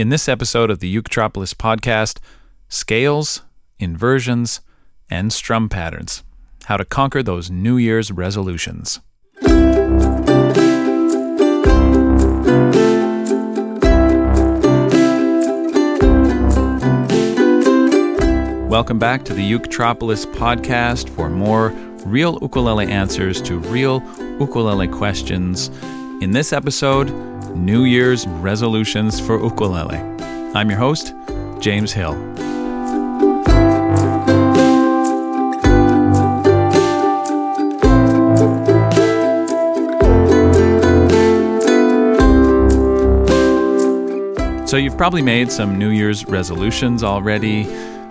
In this episode of the Uketropolis podcast, scales, inversions, and strum patterns. How to conquer those New Year's resolutions. Welcome back to the Uketropolis podcast for more real ukulele answers to real ukulele questions. In this episode, New Year's resolutions for ukulele. I'm your host, James Hill. So, you've probably made some New Year's resolutions already.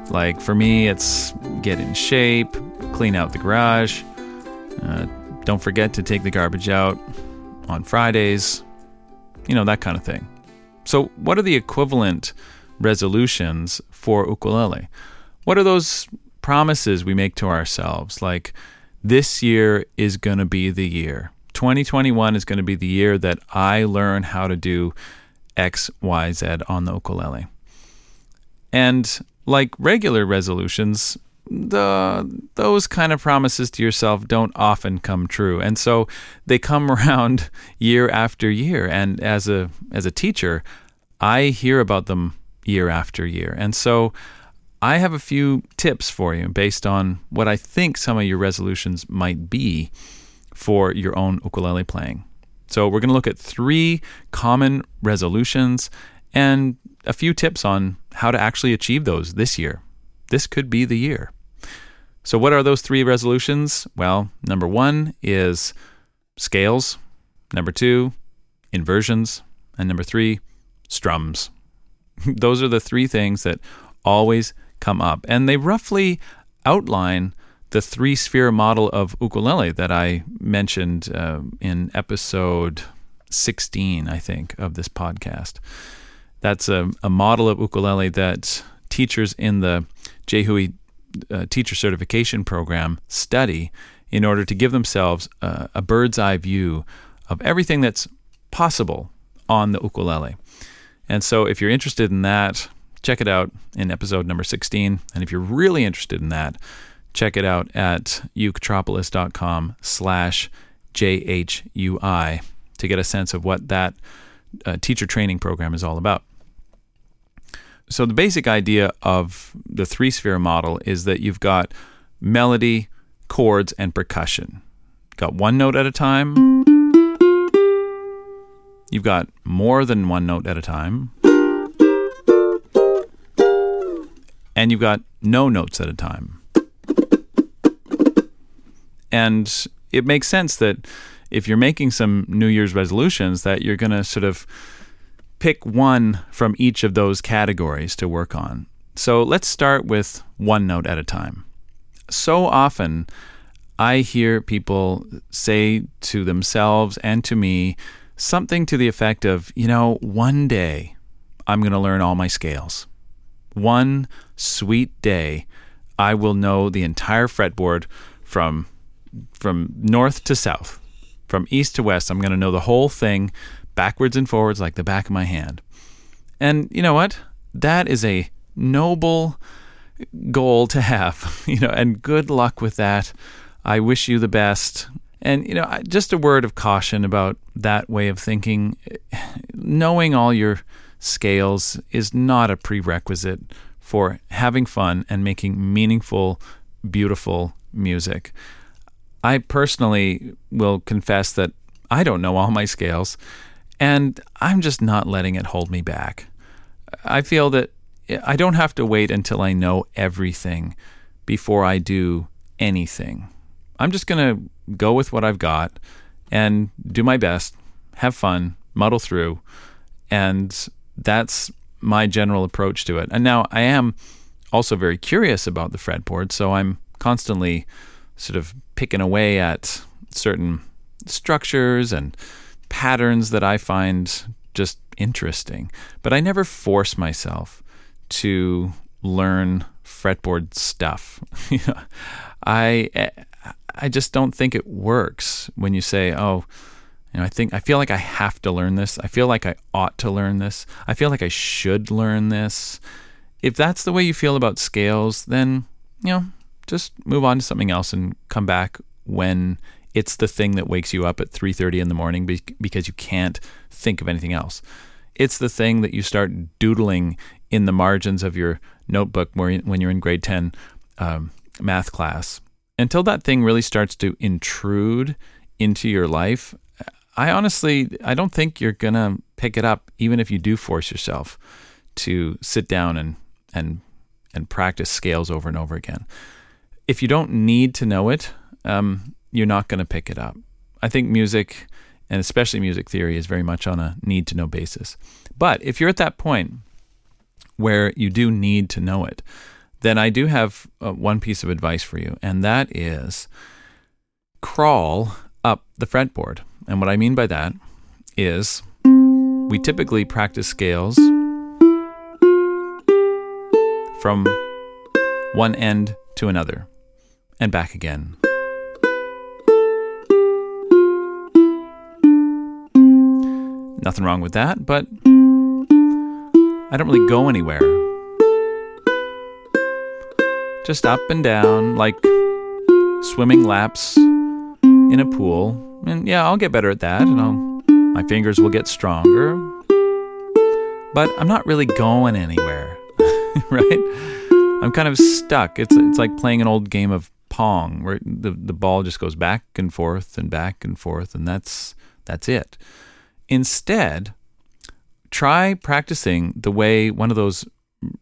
Like for me, it's get in shape, clean out the garage, uh, don't forget to take the garbage out on Fridays, you know, that kind of thing. So, what are the equivalent resolutions for ukulele? What are those promises we make to ourselves? Like, this year is going to be the year. 2021 is going to be the year that I learn how to do X, Y, Z on the ukulele. And like regular resolutions, the those kind of promises to yourself don't often come true. And so they come around year after year. And as a as a teacher, I hear about them year after year. And so I have a few tips for you based on what I think some of your resolutions might be for your own ukulele playing. So we're going to look at three common resolutions and a few tips on how to actually achieve those this year. This could be the year. So, what are those three resolutions? Well, number one is scales, number two, inversions, and number three, strums. those are the three things that always come up. And they roughly outline the three sphere model of ukulele that I mentioned uh, in episode 16, I think, of this podcast. That's a, a model of ukulele that teachers in the Jehui uh, teacher certification program study in order to give themselves uh, a bird's eye view of everything that's possible on the ukulele. And so, if you're interested in that, check it out in episode number 16. And if you're really interested in that, check it out at uketropolis.com slash JHUI to get a sense of what that uh, teacher training program is all about. So, the basic idea of the three sphere model is that you've got melody, chords, and percussion. Got one note at a time. You've got more than one note at a time. And you've got no notes at a time. And it makes sense that if you're making some New Year's resolutions, that you're going to sort of pick one from each of those categories to work on. So let's start with one note at a time. So often, I hear people say to themselves and to me something to the effect of, you know, one day I'm going to learn all my scales. One sweet day, I will know the entire fretboard from from north to south, from east to west. I'm going to know the whole thing backwards and forwards like the back of my hand. And you know what? That is a noble goal to have, you know, and good luck with that. I wish you the best. And, you know, just a word of caution about that way of thinking. Knowing all your scales is not a prerequisite for having fun and making meaningful, beautiful music. I personally will confess that I don't know all my scales, and I'm just not letting it hold me back. I feel that I don't have to wait until I know everything before I do anything. I'm just going to go with what I've got and do my best, have fun, muddle through. And that's my general approach to it. And now I am also very curious about the fretboard, so I'm constantly sort of picking away at certain structures and patterns that I find just interesting. But I never force myself to learn fretboard stuff. I eh, I just don't think it works when you say, "Oh, You know, I think I feel like I have to learn this. I feel like I ought to learn this. I feel like I should learn this. If that's the way you feel about scales, then, you know, just move on to something else and come back when it's the thing that wakes you up at 3:30 in the morning because you can't think of anything else. It's the thing that you start doodling in the margins of your notebook when you're in grade 10 um, math class. Until that thing really starts to intrude into your life, I honestly I don't think you're gonna pick it up, even if you do force yourself to sit down and and and practice scales over and over again. If you don't need to know it, um, you're not going to pick it up. I think music, and especially music theory, is very much on a need to know basis. But if you're at that point where you do need to know it, then I do have uh, one piece of advice for you, and that is crawl up the fretboard. And what I mean by that is we typically practice scales from one end to another and back again. Nothing wrong with that, but I don't really go anywhere. Just up and down, like swimming laps in a pool. And yeah, I'll get better at that, and I'll, my fingers will get stronger. But I'm not really going anywhere, right? I'm kind of stuck. It's it's like playing an old game of pong where the the ball just goes back and forth and back and forth, and that's that's it. Instead, try practicing the way one of those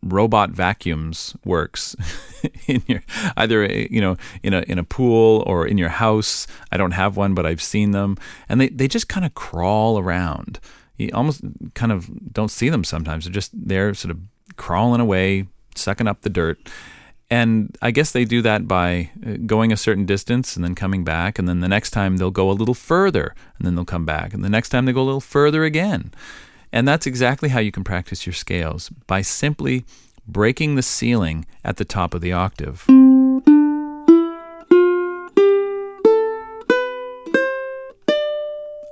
robot vacuums works in your either you know in a in a pool or in your house. I don't have one but i've seen them. And they they just kind of crawl around. You almost kind of don't see them sometimes. They're just they're sort of crawling away sucking up the dirt and I guess they do that by uh, going a certain distance and then coming back. And then the next time they'll go a little further and then they'll come back. And the next time they go a little further again. And that's exactly how you can practice your scales by simply breaking the ceiling at the top of the octave.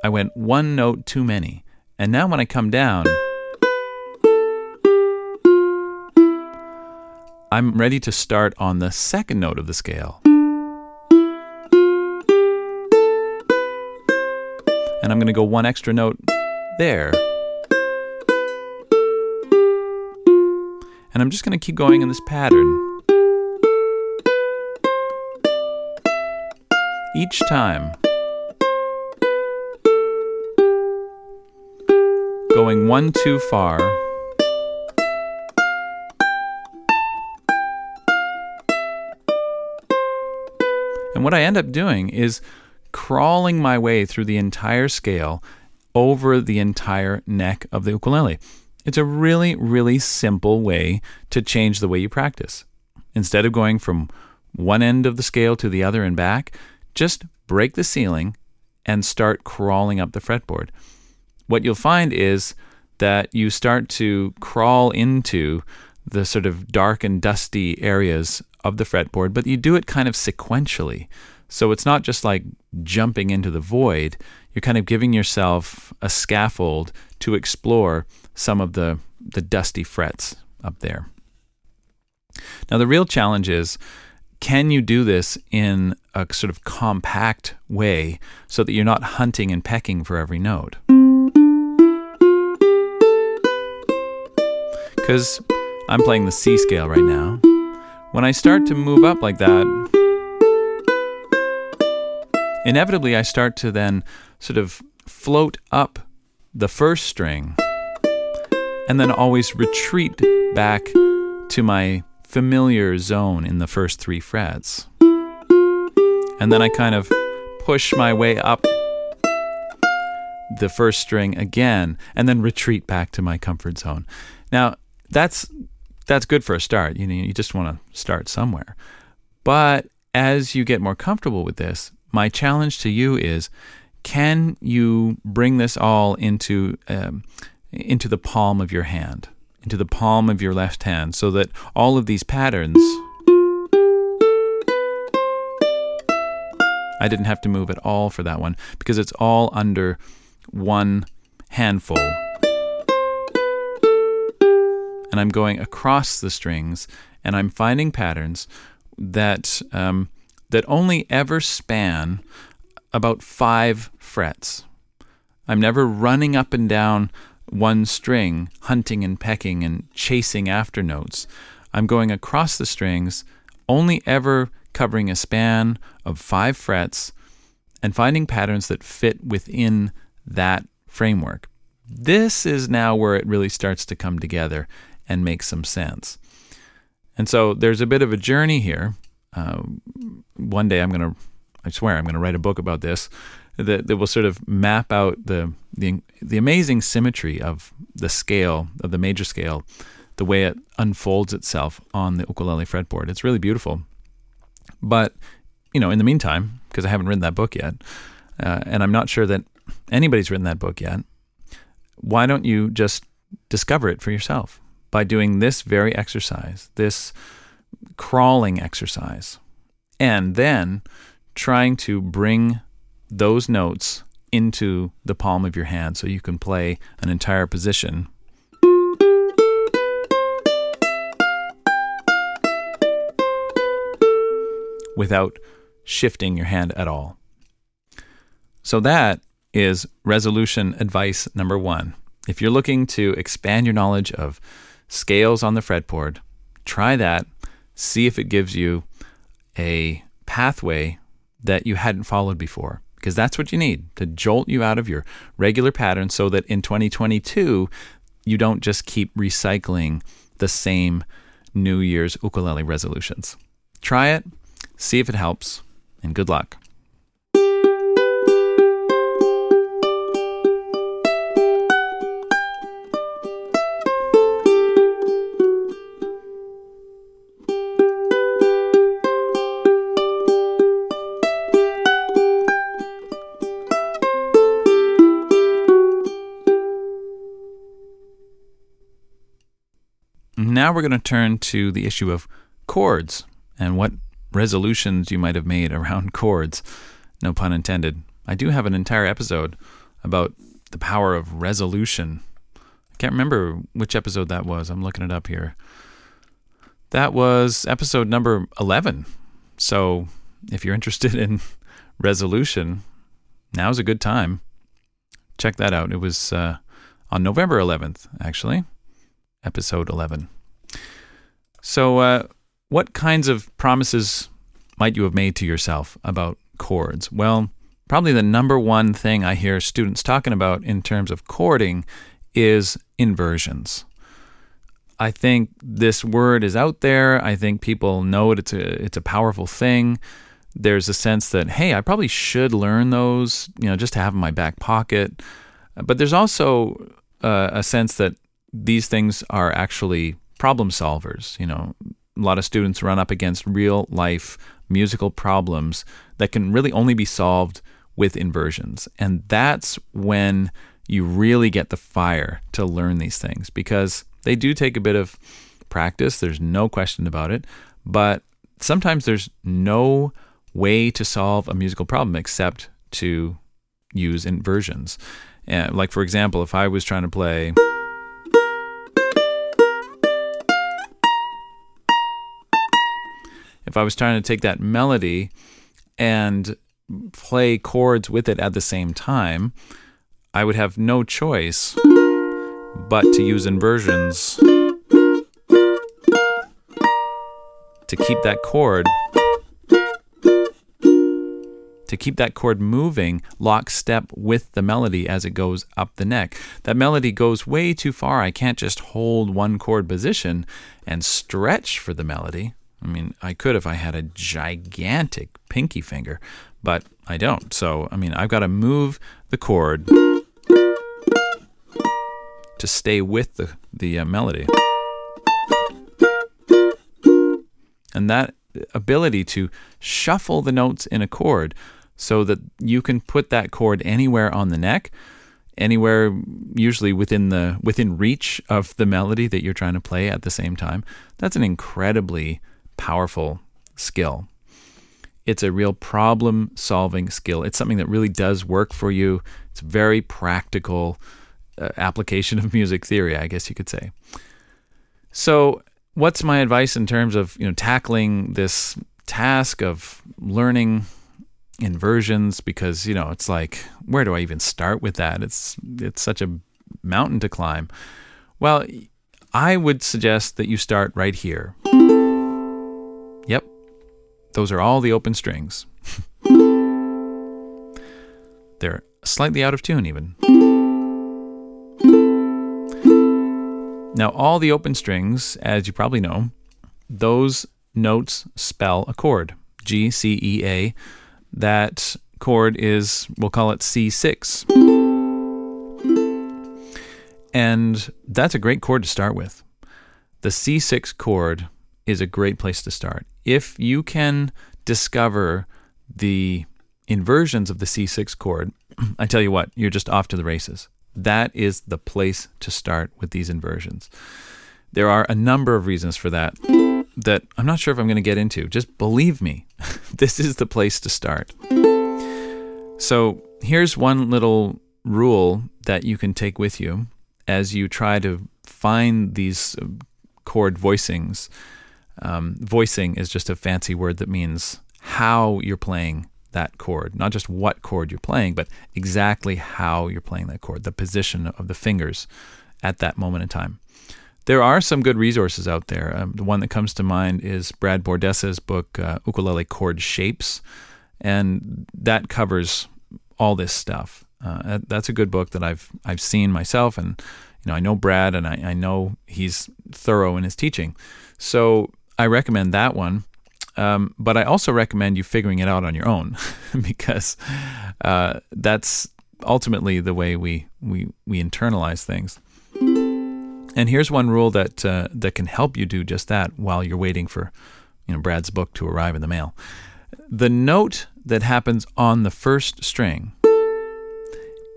I went one note too many. And now when I come down, I'm ready to start on the second note of the scale. And I'm going to go one extra note there. And I'm just going to keep going in this pattern. Each time, going one too far. What I end up doing is crawling my way through the entire scale over the entire neck of the ukulele. It's a really, really simple way to change the way you practice. Instead of going from one end of the scale to the other and back, just break the ceiling and start crawling up the fretboard. What you'll find is that you start to crawl into the sort of dark and dusty areas of the fretboard, but you do it kind of sequentially. So it's not just like jumping into the void, you're kind of giving yourself a scaffold to explore some of the, the dusty frets up there. Now, the real challenge is can you do this in a sort of compact way so that you're not hunting and pecking for every note? Because I'm playing the C scale right now. When I start to move up like that, inevitably I start to then sort of float up the first string and then always retreat back to my familiar zone in the first three frets. And then I kind of push my way up the first string again and then retreat back to my comfort zone. Now, that's that's good for a start. You know, you just want to start somewhere. But as you get more comfortable with this, my challenge to you is can you bring this all into um, into the palm of your hand, into the palm of your left hand, so that all of these patterns. I didn't have to move at all for that one because it's all under one handful. And I'm going across the strings and I'm finding patterns that um, that only ever span about five frets. I'm never running up and down one string, hunting and pecking and chasing after notes. I'm going across the strings, only ever covering a span of five frets and finding patterns that fit within that framework. This is now where it really starts to come together and make some sense. And so there's a bit of a journey here. Uh, one day I'm going to, I swear, I'm going to write a book about this that, that will sort of map out the, the the amazing symmetry of the scale of the major scale, the way it unfolds itself on the ukulele fretboard. It's really beautiful. But you know, in the meantime, because I haven't written that book yet, uh, and I'm not sure that anybody's written that book yet, why don't you just discover it for yourself by doing this very exercise, this crawling exercise, and then trying to bring those notes into the palm of your hand so you can play an entire position. Without shifting your hand at all. So, that is resolution advice number one. If you're looking to expand your knowledge of scales on the fretboard, try that. See if it gives you a pathway that you hadn't followed before because that's what you need to jolt you out of your regular pattern so that in 2022 you don't just keep recycling the same New Year's ukulele resolutions. Try it, see if it helps, and good luck. Now we're going to turn to the issue of chords and what resolutions you might have made around chords. No pun intended. I do have an entire episode about the power of resolution. I can't remember which episode that was. I'm looking it up here. That was episode number 11. So if you're interested in resolution, now's a good time. Check that out. It was uh, on November 11th, actually, episode 11. So, uh, what kinds of promises might you have made to yourself about chords? Well, probably the number one thing I hear students talking about in terms of chording is inversions. I think this word is out there. I think people know it. It's a it's a powerful thing. There's a sense that hey, I probably should learn those, you know, just to have in my back pocket. But there's also uh, a sense that these things are actually problem solvers. You know, a lot of students run up against real life musical problems that can really only be solved with inversions. And that's when you really get the fire to learn these things because they do take a bit of practice. There's no question about it. But sometimes there's no way to solve a musical problem except to use inversions. And like, for example, if I was trying to play. If I was trying to take that melody and play chords with it at the same time, I would have no choice but to use inversions to keep that chord to keep that chord moving lockstep with the melody as it goes up the neck. That melody goes way too far. I can't just hold one chord position and stretch for the melody. I mean, I could if I had a gigantic pinky finger, but I don't. So, I mean, I've got to move the chord to stay with the, the uh, melody. And that ability to shuffle the notes in a chord so that you can put that chord anywhere on the neck anywhere usually within the within reach of the melody that you're trying to play at the same time that's an incredibly powerful skill. It's a real problem solving skill. It's something that really does work for you. It's very practical uh, application of music theory, I guess you could say. So, what's my advice in terms of you know tackling this task of learning inversions? Because you know it's like where do I even start with that? It's it's such a mountain to climb. Well, I would suggest that you start right here. Those are all the open strings. They're slightly out of tune, even. Now, all the open strings, as you probably know, those notes spell a chord G, C, E, A. That chord is, we'll call it C6. And that's a great chord to start with. The C6 chord is a great place to start. If you can discover the inversions of the C6 chord, I tell you what, you're just off to the races. That is the place to start with these inversions. There are a number of reasons for that that I'm not sure if I'm going to get into. Just believe me, this is the place to start. So, here's one little rule that you can take with you as you try to find these uh, chord voicings. Um, voicing is just a fancy word that means how you're playing that chord, not just what chord you're playing, but exactly how you're playing that chord, the position of the fingers at that moment in time. There are some good resources out there. Um, the one that comes to mind is Brad Bordessa's book, uh, Ukulele Chord Shapes, and that covers all this stuff. Uh, that's a good book that I've I've seen myself, and you know I know Brad, and I, I know he's thorough in his teaching. So I recommend that one. Um, but I also recommend you figuring it out on your own because uh, that's ultimately the way we, we, we internalize things. And here's one rule that uh, that can help you do just that while you're waiting for you know Brad's book to arrive in the mail. The note that happens on the first string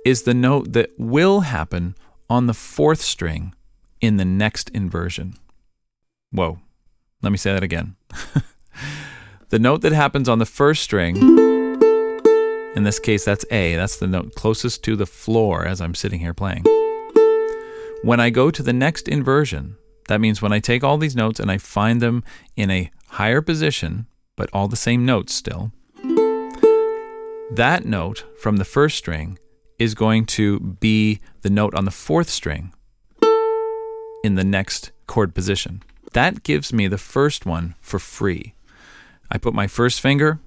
is the note that will happen on the fourth string in the next inversion. Whoa. Let me say that again. The note that happens on the first string, in this case, that's A. That's the note closest to the floor as I'm sitting here playing. When I go to the next inversion, that means when I take all these notes and I find them in a higher position, but all the same notes still, that note from the first string is going to be the note on the fourth string in the next chord position. That gives me the first one for free. I put my first finger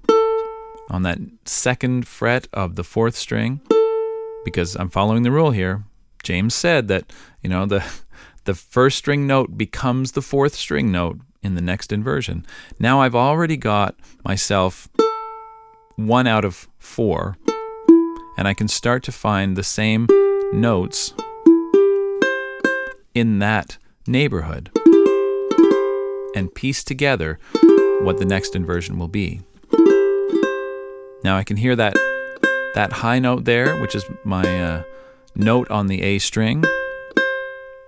on that second fret of the fourth string because I'm following the rule here. James said that, you know, the the first string note becomes the fourth string note in the next inversion. Now I've already got myself one out of four, and I can start to find the same notes in that neighborhood and piece together what the next inversion will be. Now I can hear that that high note there, which is my uh, note on the A string.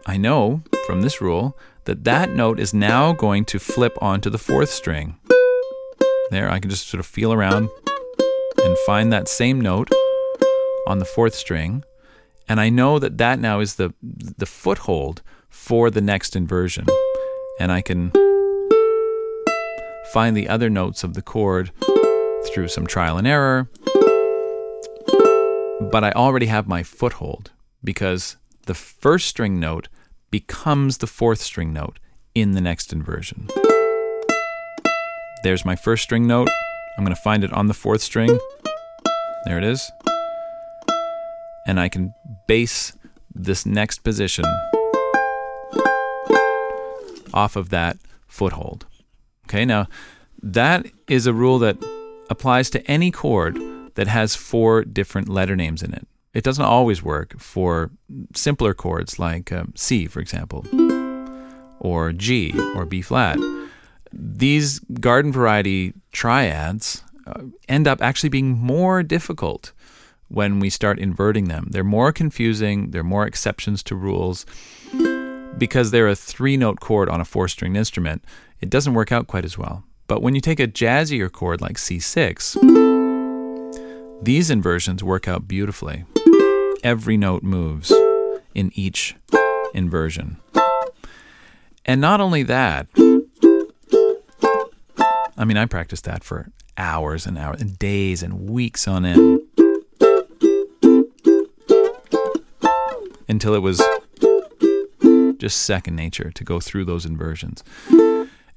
I know from this rule that that note is now going to flip onto the fourth string. There, I can just sort of feel around and find that same note on the fourth string, and I know that that now is the the foothold for the next inversion, and I can find the other notes of the chord through some trial and error. But I already have my foothold because the first string note becomes the fourth string note in the next inversion. There's my first string note. I'm going to find it on the fourth string. There it is. And I can base this next position off of that foothold. Okay, now that is a rule that applies to any chord that has four different letter names in it. It doesn't always work for simpler chords like uh, C, for example, or G or B flat. These garden variety triads uh, end up actually being more difficult when we start inverting them. They're more confusing, they're more exceptions to rules. Because they're a three note chord on a four string instrument, it doesn't work out quite as well. But when you take a jazzier chord like C6, these inversions work out beautifully. Every note moves in each inversion. And not only that, I mean, I practiced that for hours and hours and days and weeks on end until it was just second nature to go through those inversions.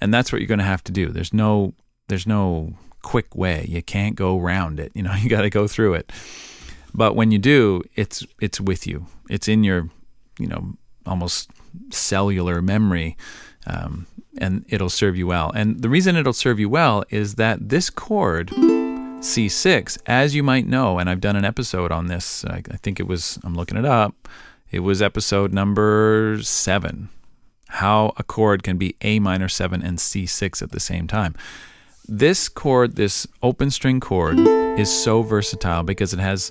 And that's what you're going to have to do. There's no there's no quick way. You can't go around it. You know, you got to go through it. But when you do, it's it's with you. It's in your, you know, almost cellular memory, um, and it'll serve you well. And the reason it'll serve you well is that this chord, C6, as you might know, and I've done an episode on this. I, I think it was. I'm looking it up. It was episode number seven. How a chord can be A minor seven and C6 at the same time. This chord, this open string chord, is so versatile because it has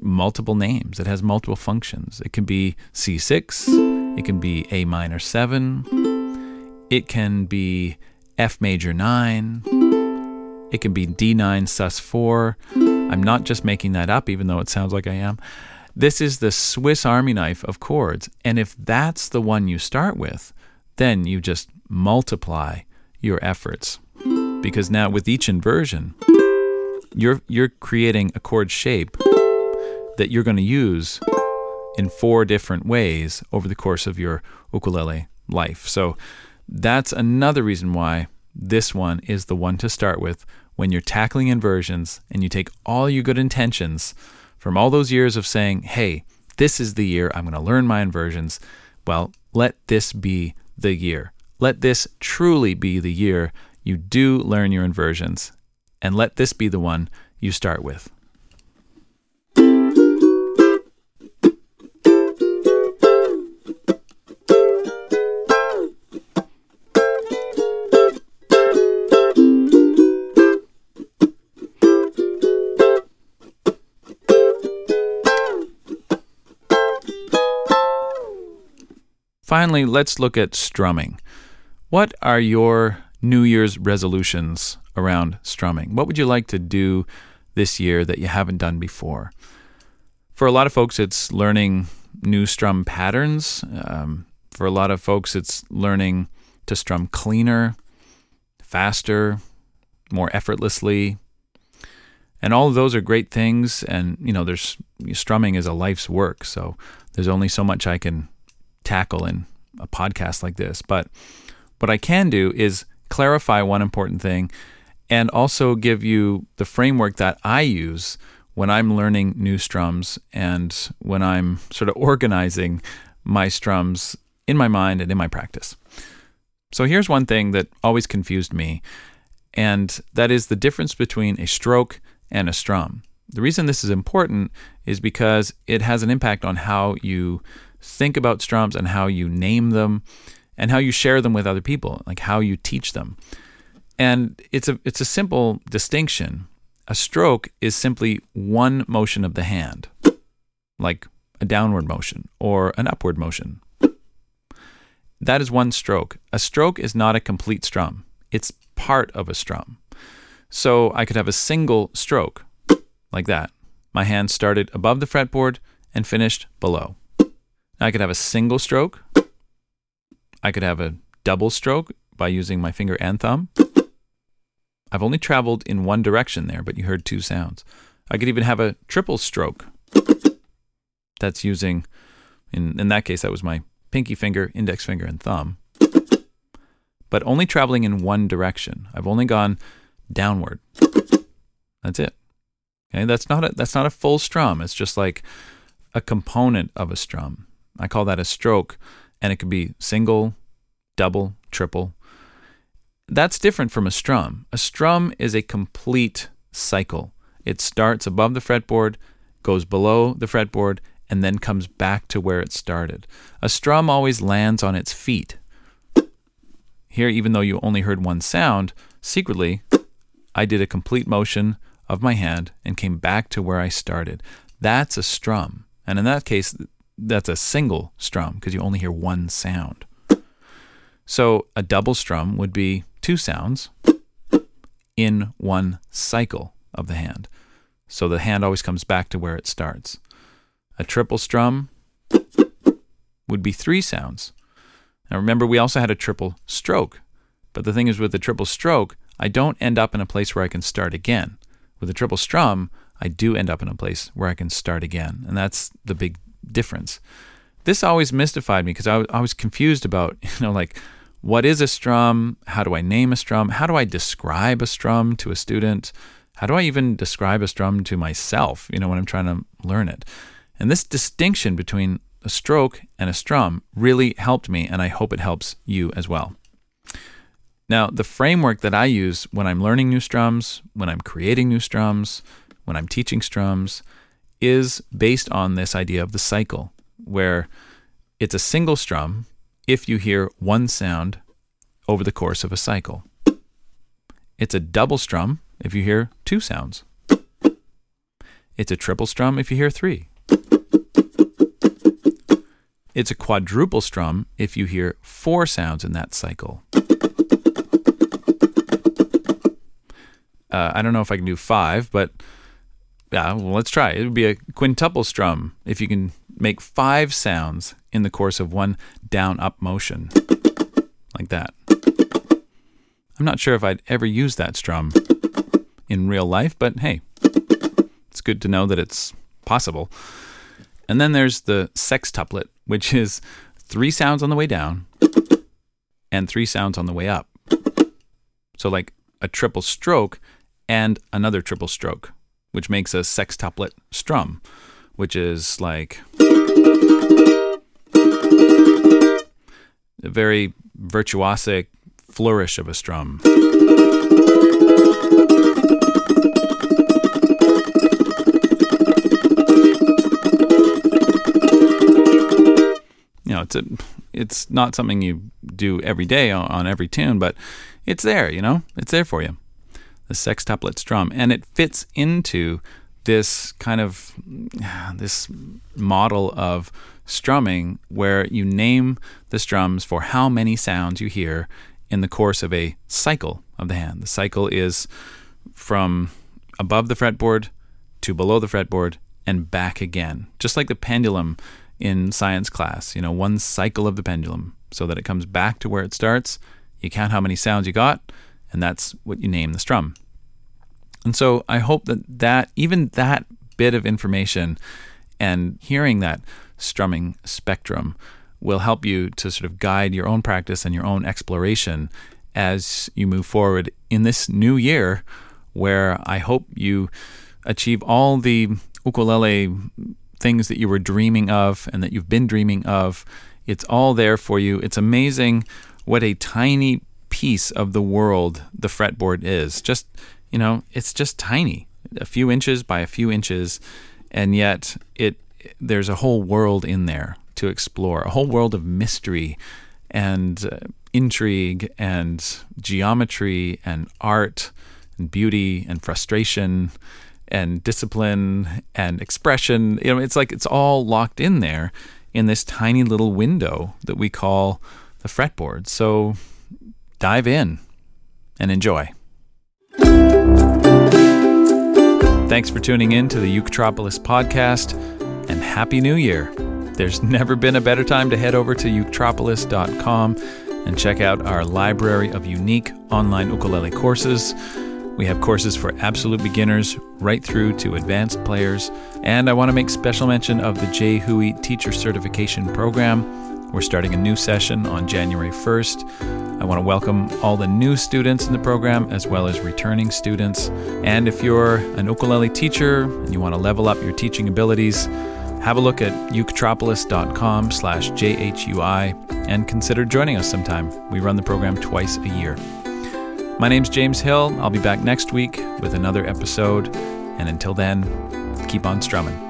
multiple names. It has multiple functions. It can be C6, it can be A minor 7, it can be F major 9, it can be D9 sus 4. I'm not just making that up, even though it sounds like I am. This is the Swiss Army knife of chords. And if that's the one you start with, then you just multiply your efforts. Because now with each inversion, you're, you're creating a chord shape that you're going to use in four different ways over the course of your ukulele life. So that's another reason why this one is the one to start with when you're tackling inversions and you take all your good intentions from all those years of saying, hey, this is the year I'm going to learn my inversions. Well, let this be the year. Let this truly be the year you do learn your inversions. And let this be the one you start with. Finally, let's look at strumming. What are your New Year's resolutions around strumming? What would you like to do this year that you haven't done before? For a lot of folks, it's learning new strum patterns. Um, for a lot of folks, it's learning to strum cleaner, faster, more effortlessly. And all of those are great things. And, you know, there's strumming is a life's work. So there's only so much I can tackle in a podcast like this. But what I can do is clarify one important thing and also give you the framework that I use when I'm learning new strums and when I'm sort of organizing my strums in my mind and in my practice. So here's one thing that always confused me, and that is the difference between a stroke and a strum. The reason this is important is because it has an impact on how you think about strums and how you name them and how you share them with other people, like how you teach them. And it's a it's a simple distinction. A stroke is simply one motion of the hand, like a downward motion or an upward motion. That is one stroke. A stroke is not a complete strum. It's part of a strum. So I could have a single stroke like that. My hand started above the fretboard and finished below. I could have a single stroke. I could have a double stroke by using my finger and thumb. I've only traveled in one direction there, but you heard two sounds. I could even have a triple stroke. That's using, in, in that case, that was my pinky finger, index finger, and thumb. But only traveling in one direction. I've only gone downward. That's it. Okay, that's not a that's not a full strum. It's just like a component of a strum. I call that a stroke, and it could be single, double, triple. That's different from a strum. A strum is a complete cycle. It starts above the fretboard, goes below the fretboard, and then comes back to where it started. A strum always lands on its feet. Here, even though you only heard one sound, secretly, I did a complete motion of my hand and came back to where I started. That's a strum. And in that case, that's a single strum because you only hear one sound. So a double strum would be two sounds. in one cycle of the hand. So the hand always comes back to where it starts. A triple strum would be three sounds. Now remember, we also had a triple stroke. But the thing is, with the triple stroke, I don't end up in a place where I can start again. With a triple strum, I do end up in a place where I can start again. And that's the big difference. This always mystified me because I, I was confused about, you know, like, what is a strum? How do I name a strum? How do I describe a strum to a student? How do I even describe a strum to myself, you know, when I'm trying to learn it? And this distinction between a stroke and a strum really helped me, and I hope it helps you as well. Now, the framework that I use when I'm learning new strums, when I'm creating new strums, when I'm teaching strums, is based on this idea of the cycle, where it's a single strum if you hear one sound over the course of a cycle. It's a double strum if you hear two sounds. It's a triple strum if you hear three. It's a quadruple strum if you hear four sounds in that cycle. Uh, I don't know if I can do five, but yeah, well, let's try. It would be a quintuple strum if you can make five sounds in the course of one down up motion, like that. I'm not sure if I'd ever use that strum in real life, but hey, it's good to know that it's possible. And then there's the sextuplet, which is three sounds on the way down and three sounds on the way up. So, like a triple stroke and another triple stroke, which makes a sextuplet strum, which is like a very virtuosic flourish of a strum. You know, it's a, it's not something you do every day on, on every tune, but it's there, you know, it's there for you. The sextuplet strum, and it fits into this kind of this model of strumming where you name the strums for how many sounds you hear in the course of a cycle of the hand. The cycle is from above the fretboard to below the fretboard and back again, just like the pendulum in science class, you know, one cycle of the pendulum so that it comes back to where it starts. You count how many sounds you got, and that's what you name the strum. And so I hope that that even that bit of information and hearing that strumming spectrum will help you to sort of guide your own practice and your own exploration as you move forward in this new year where I hope you achieve all the ukulele things that you were dreaming of and that you've been dreaming of. It's all there for you. It's amazing what a tiny piece of the world the fretboard is. Just, you know, it's just tiny, a few inches by a few inches, and yet it there's a whole world in there to explore, a whole world of mystery and uh, intrigue and geometry and art and beauty and frustration and discipline and expression. You know, it's like it's all locked in there in this tiny little window that we call the fretboard. So dive in and enjoy. Thanks for tuning in to the Uketropolis podcast and Happy New Year. There's never been a better time to head over to uketropolis.com and check out our library of unique online ukulele courses we have courses for absolute beginners right through to advanced players. And I want to make special mention of the Jay Hui Teacher Certification Program. We're starting a new session on January 1st. I want to welcome all the new students in the program as well as returning students. And if you're an ukulele teacher and you want to level up your teaching abilities, have a look at uketropolis.com slash jhui and consider joining us sometime. We run the program twice a year. My name's James Hill. I'll be back next week with another episode. And until then, keep on strumming.